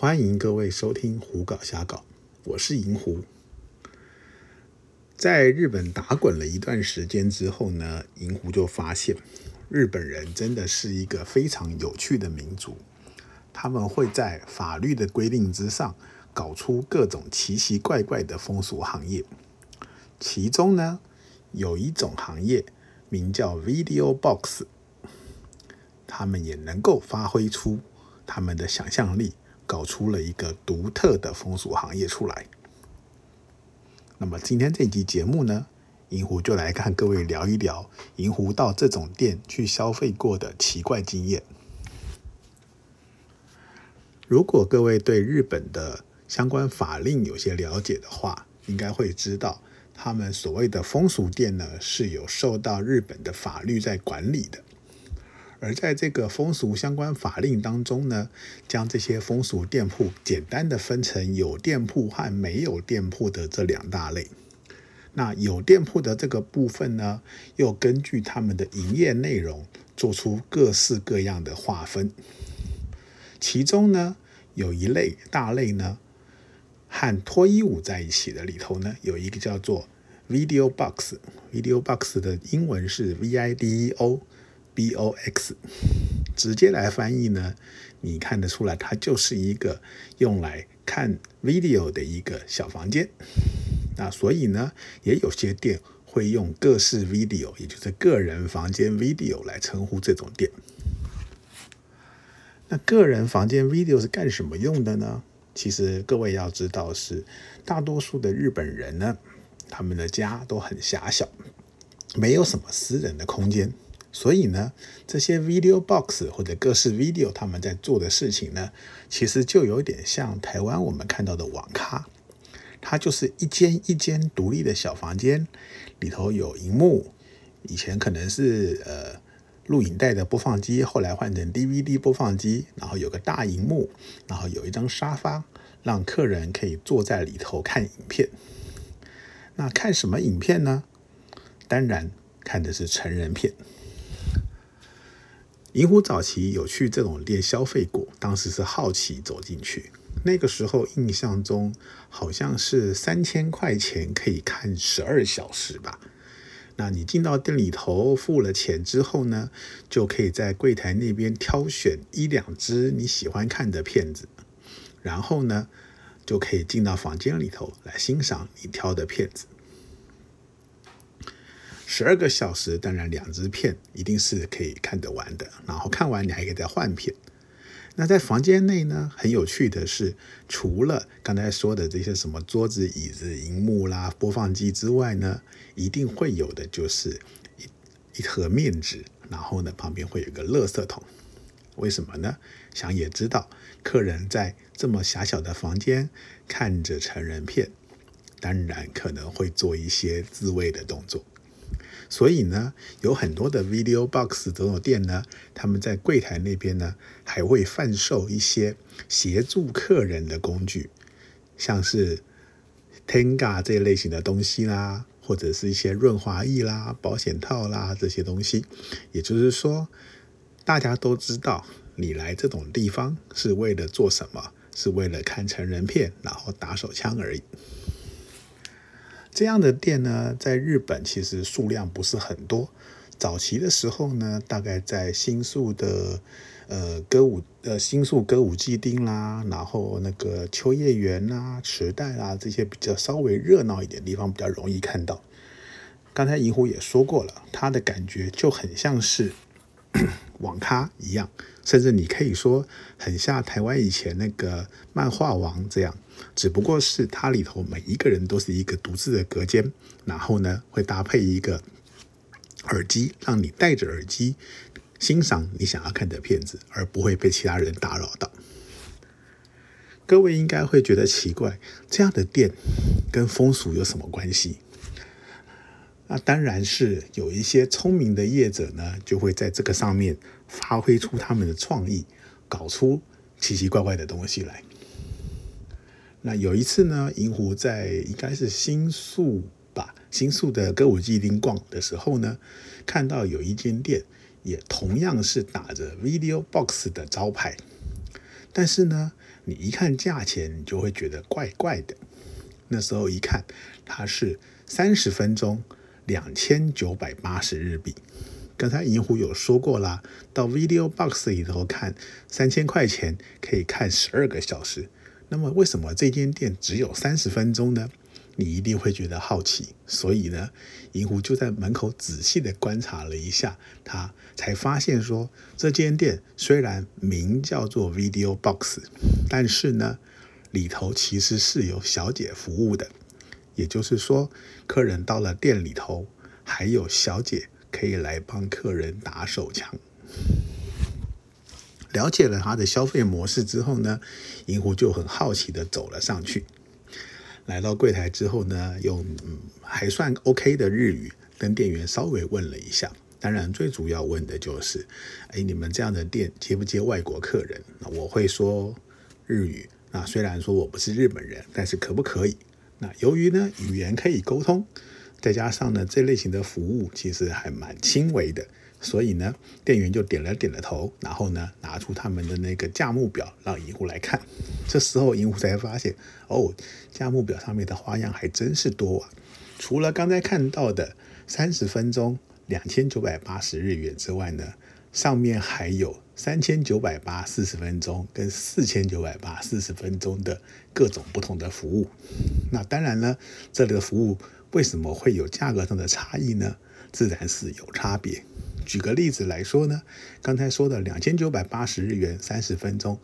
欢迎各位收听《胡搞瞎搞》，我是银狐。在日本打滚了一段时间之后呢，银狐就发现，日本人真的是一个非常有趣的民族。他们会在法律的规定之上，搞出各种奇奇怪怪的风俗行业。其中呢，有一种行业名叫 Video Box，他们也能够发挥出他们的想象力。搞出了一个独特的风俗行业出来。那么今天这集节目呢，银狐就来看各位聊一聊银狐到这种店去消费过的奇怪经验。如果各位对日本的相关法令有些了解的话，应该会知道，他们所谓的风俗店呢，是有受到日本的法律在管理的。而在这个风俗相关法令当中呢，将这些风俗店铺简单的分成有店铺和没有店铺的这两大类。那有店铺的这个部分呢，又根据他们的营业内容做出各式各样的划分。其中呢，有一类大类呢，和脱衣舞在一起的里头呢，有一个叫做 Video Box。Video Box 的英文是 V I D E O。B O X，直接来翻译呢，你看得出来，它就是一个用来看 video 的一个小房间。那所以呢，也有些店会用各式 video，也就是个人房间 video 来称呼这种店。那个人房间 video 是干什么用的呢？其实各位要知道，是大多数的日本人呢，他们的家都很狭小，没有什么私人的空间。所以呢，这些 video box 或者各式 video 他们在做的事情呢，其实就有点像台湾我们看到的网咖，它就是一间一间独立的小房间，里头有荧幕，以前可能是呃录影带的播放机，后来换成 DVD 播放机，然后有个大荧幕，然后有一张沙发，让客人可以坐在里头看影片。那看什么影片呢？当然看的是成人片。银狐早期有去这种店消费过，当时是好奇走进去。那个时候印象中好像是三千块钱可以看十二小时吧。那你进到店里头付了钱之后呢，就可以在柜台那边挑选一两支你喜欢看的片子，然后呢就可以进到房间里头来欣赏你挑的片子。十二个小时，当然两支片一定是可以看得完的。然后看完你还可以再换片。那在房间内呢，很有趣的是，除了刚才说的这些什么桌子、椅子、荧幕啦、播放机之外呢，一定会有的就是一一盒面纸，然后呢旁边会有个垃圾桶。为什么呢？想也知道，客人在这么狭小的房间看着成人片，当然可能会做一些自慰的动作。所以呢，有很多的 Video Box 这种店呢，他们在柜台那边呢，还会贩售一些协助客人的工具，像是 Tenga 这一类型的东西啦，或者是一些润滑液啦、保险套啦这些东西。也就是说，大家都知道你来这种地方是为了做什么？是为了看成人片，然后打手枪而已。这样的店呢，在日本其实数量不是很多。早期的时候呢，大概在新宿的呃歌舞呃新宿歌舞伎町啦，然后那个秋叶原啦、池袋啦这些比较稍微热闹一点的地方比较容易看到。刚才银狐也说过了，它的感觉就很像是网咖一样，甚至你可以说很像台湾以前那个漫画王这样。只不过是它里头每一个人都是一个独自的隔间，然后呢会搭配一个耳机，让你戴着耳机欣赏你想要看的片子，而不会被其他人打扰到。各位应该会觉得奇怪，这样的店跟风俗有什么关系？那当然是有一些聪明的业者呢，就会在这个上面发挥出他们的创意，搞出奇奇怪怪的东西来。那有一次呢，银狐在应该是新宿吧，新宿的歌舞伎町逛的时候呢，看到有一间店也同样是打着 Video Box 的招牌，但是呢，你一看价钱，你就会觉得怪怪的。那时候一看，它是三十分钟两千九百八十日币。刚才银狐有说过啦，到 Video Box 里头看三千块钱可以看十二个小时。那么为什么这间店只有三十分钟呢？你一定会觉得好奇，所以呢，银狐就在门口仔细的观察了一下，他才发现说，这间店虽然名叫做 Video Box，但是呢，里头其实是有小姐服务的，也就是说，客人到了店里头，还有小姐可以来帮客人打手枪。了解了他的消费模式之后呢，银狐就很好奇的走了上去。来到柜台之后呢，用嗯还算 OK 的日语跟店员稍微问了一下。当然，最主要问的就是，哎，你们这样的店接不接外国客人？我会说日语。那虽然说我不是日本人，但是可不可以？那由于呢语言可以沟通，再加上呢这类型的服务其实还蛮轻微的。所以呢，店员就点了点了头，然后呢，拿出他们的那个价目表，让银狐来看。这时候银狐才发现，哦，价目表上面的花样还真是多啊！除了刚才看到的三十分钟两千九百八十日元之外呢，上面还有三千九百八四十分钟跟四千九百八四十分钟的各种不同的服务。那当然呢，这里的服务为什么会有价格上的差异呢？自然是有差别。举个例子来说呢，刚才说的两千九百八十日元三十分钟，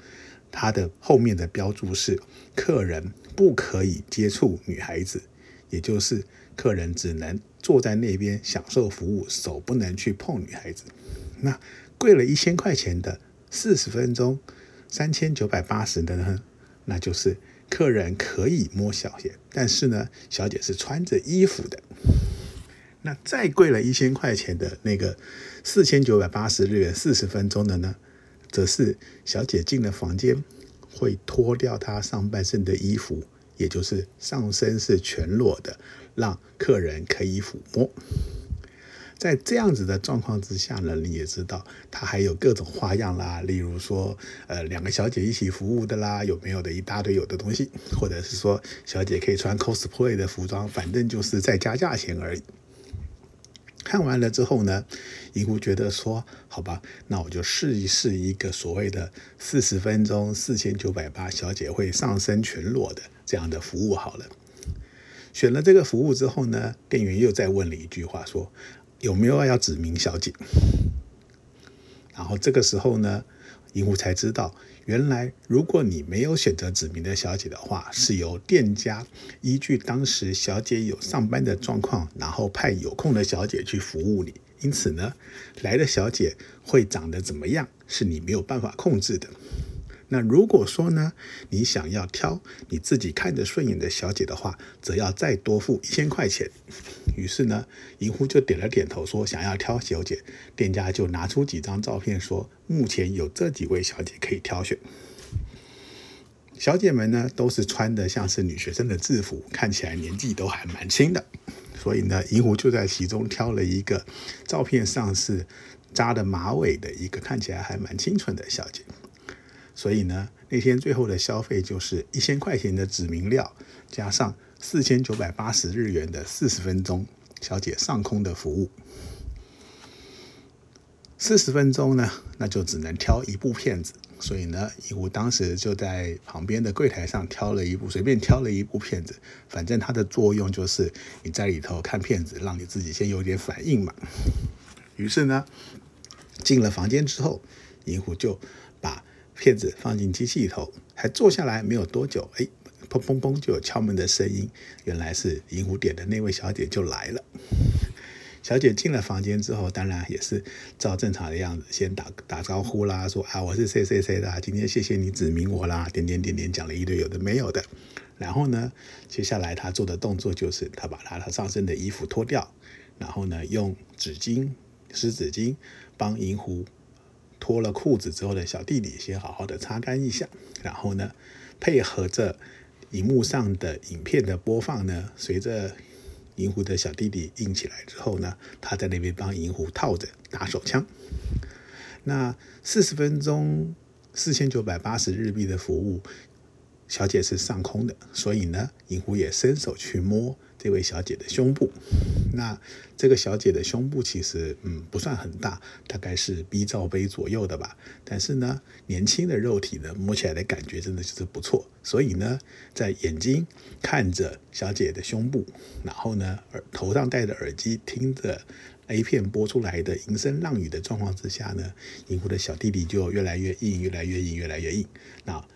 它的后面的标注是客人不可以接触女孩子，也就是客人只能坐在那边享受服务，手不能去碰女孩子。那贵了一千块钱的四十分钟三千九百八十的呢，那就是客人可以摸小姐，但是呢，小姐是穿着衣服的。那再贵了一千块钱的那个四千九百八十日元四十分钟的呢，则是小姐进了房间会脱掉她上半身的衣服，也就是上身是全裸的，让客人可以抚摸。在这样子的状况之下呢，你也知道，它还有各种花样啦，例如说，呃，两个小姐一起服务的啦，有没有的一大堆有的东西，或者是说，小姐可以穿 cosplay 的服装，反正就是再加价钱而已。看完了之后呢，银狐觉得说：“好吧，那我就试一试一个所谓的四十分钟四千九百八，小姐会上身全裸的这样的服务好了。”选了这个服务之后呢，店员又再问了一句话说：“有没有要指名小姐？”然后这个时候呢，银狐才知道。原来，如果你没有选择指名的小姐的话，是由店家依据当时小姐有上班的状况，然后派有空的小姐去服务你。因此呢，来的小姐会长得怎么样，是你没有办法控制的。那如果说呢，你想要挑你自己看着顺眼的小姐的话，则要再多付一千块钱。于是呢，银狐就点了点头，说想要挑小姐。店家就拿出几张照片，说目前有这几位小姐可以挑选。小姐们呢，都是穿的像是女学生的制服，看起来年纪都还蛮轻的。所以呢，银狐就在其中挑了一个照片上是扎的马尾的一个看起来还蛮清纯的小姐。所以呢，那天最后的消费就是一千块钱的指名料，加上四千九百八十日元的四十分钟小姐上空的服务。四十分钟呢，那就只能挑一部片子。所以呢，银狐当时就在旁边的柜台上挑了一部，随便挑了一部片子。反正它的作用就是你在里头看片子，让你自己先有点反应嘛。于是呢，进了房间之后，银狐就把。片子放进机器里头，还坐下来没有多久，哎，砰砰砰就有敲门的声音，原来是银狐点的那位小姐就来了。小姐进了房间之后，当然也是照正常的样子，先打打招呼啦，说啊我是谁谁谁的，今天谢谢你指名我啦，点点点点讲了一堆有的没有的。然后呢，接下来她做的动作就是她把她她上身的衣服脱掉，然后呢用纸巾湿纸巾帮银狐。脱了裤子之后的小弟弟先好好的擦干一下，然后呢，配合着荧幕上的影片的播放呢，随着银狐的小弟弟硬起来之后呢，他在那边帮银狐套着打手枪。那四十分钟四千九百八十日币的服务，小姐是上空的，所以呢，银狐也伸手去摸。这位小姐的胸部，那这个小姐的胸部其实嗯不算很大，大概是 B 罩杯左右的吧。但是呢，年轻的肉体呢，摸起来的感觉真的就是不错。所以呢，在眼睛看着小姐的胸部，然后呢耳头上戴着耳机听着 A 片播出来的银声浪语的状况之下呢，银狐的小弟弟就越来越硬，越来越硬，越来越硬。那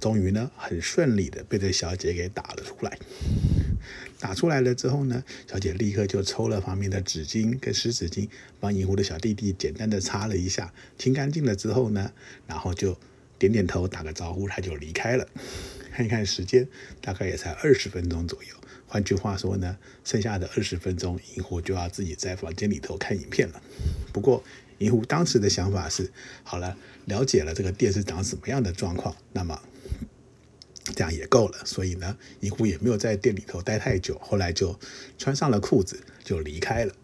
终于呢，很顺利的被这小姐给打了出来。打出来了之后呢，小姐立刻就抽了旁边的纸巾跟湿纸巾，帮银狐的小弟弟简单的擦了一下，清干净了之后呢，然后就点点头打个招呼，他就离开了。看一看时间，大概也才二十分钟左右。换句话说呢，剩下的二十分钟，银狐就要自己在房间里头看影片了。不过，银狐当时的想法是：好了，了解了这个电视长什么样的状况，那么。这样也够了，所以呢，银狐也没有在店里头待太久，后来就穿上了裤子就离开了。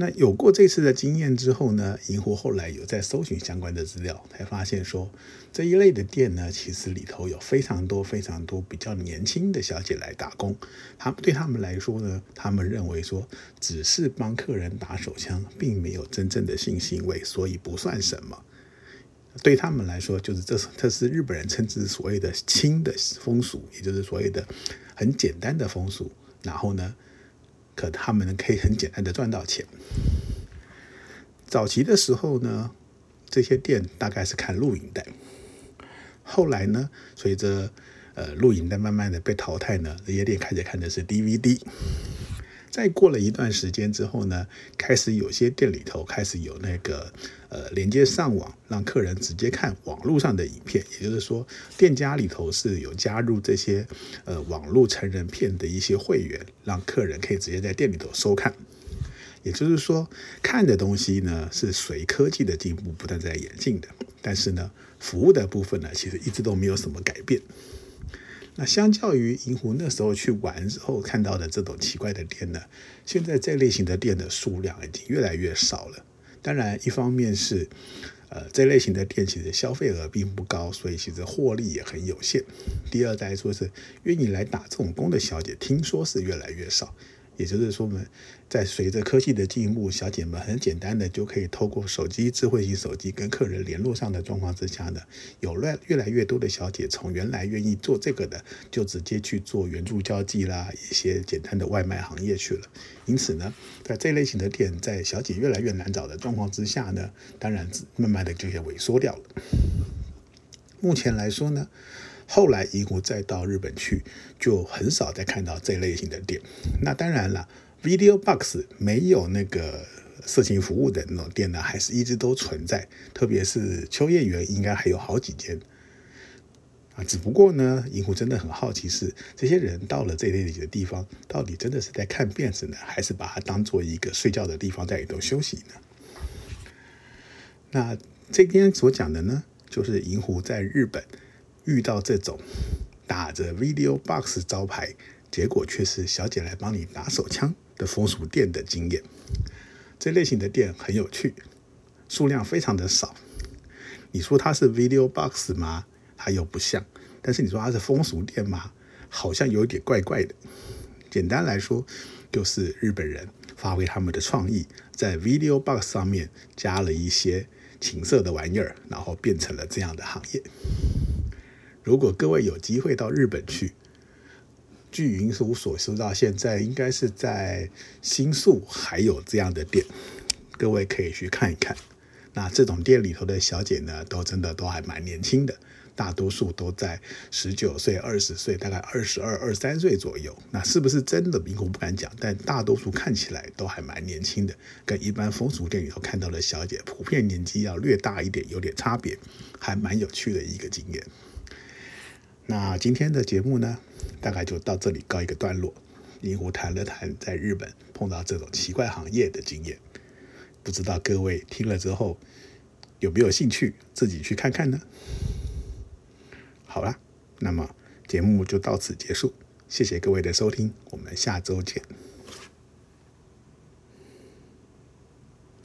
那有过这次的经验之后呢，银狐后来有在搜寻相关的资料，才发现说这一类的店呢，其实里头有非常多非常多比较年轻的小姐来打工。他们对他们来说呢，他们认为说只是帮客人打手枪，并没有真正的性行为，所以不算什么。对他们来说，就是这是这是日本人称之所谓的轻的风俗，也就是所谓的很简单的风俗。然后呢，可他们可以很简单的赚到钱。早期的时候呢，这些店大概是看录影带。后来呢，随着呃录影带慢慢的被淘汰呢，这些店开始看的是 DVD。再过了一段时间之后呢，开始有些店里头开始有那个呃连接上网，让客人直接看网络上的影片。也就是说，店家里头是有加入这些呃网络成人片的一些会员，让客人可以直接在店里头收看。也就是说，看的东西呢是随科技的进步不断在演进的，但是呢，服务的部分呢其实一直都没有什么改变。那相较于银湖那时候去玩之后看到的这种奇怪的店呢，现在这类型的店的数量已经越来越少了。当然，一方面是，呃，这类型的店其实消费额并不高，所以其实获利也很有限。第二再说是愿意来打这种工的小姐，听说是越来越少。也就是说我们，在随着科技的进步，小姐们很简单的就可以透过手机、智慧型手机跟客人联络上的状况之下呢，有越越来越多的小姐从原来愿意做这个的，就直接去做援助交际啦，一些简单的外卖行业去了。因此呢，在这类型的店，在小姐越来越难找的状况之下呢，当然慢慢的就也萎缩掉了。目前来说呢。后来，银狐再到日本去，就很少再看到这类型的店。那当然了，Video Box 没有那个色情服务的那种店呢，还是一直都存在。特别是秋叶原，应该还有好几间啊。只不过呢，银狐真的很好奇，是这些人到了这类里的地方，到底真的是在看片子呢，还是把它当做一个睡觉的地方在里头休息呢？那这边所讲的呢，就是银狐在日本。遇到这种打着 Video Box 招牌，结果却是小姐来帮你打手枪的风俗店的经验。这类型的店很有趣，数量非常的少。你说它是 Video Box 吗？它又不像。但是你说它是风俗店吗？好像有点怪怪的。简单来说，就是日本人发挥他们的创意，在 Video Box 上面加了一些情色的玩意儿，然后变成了这样的行业。如果各位有机会到日本去，据云叔所说到，现在应该是在新宿还有这样的店，各位可以去看一看。那这种店里头的小姐呢，都真的都还蛮年轻的，大多数都在十九岁、二十岁，大概二十二、二三岁左右。那是不是真的？我不敢讲，但大多数看起来都还蛮年轻的，跟一般风俗店里头看到的小姐普遍年纪要略大一点，有点差别，还蛮有趣的一个经验。那今天的节目呢，大概就到这里告一个段落。银狐谈了谈在日本碰到这种奇怪行业的经验，不知道各位听了之后有没有兴趣自己去看看呢？好了，那么节目就到此结束，谢谢各位的收听，我们下周见。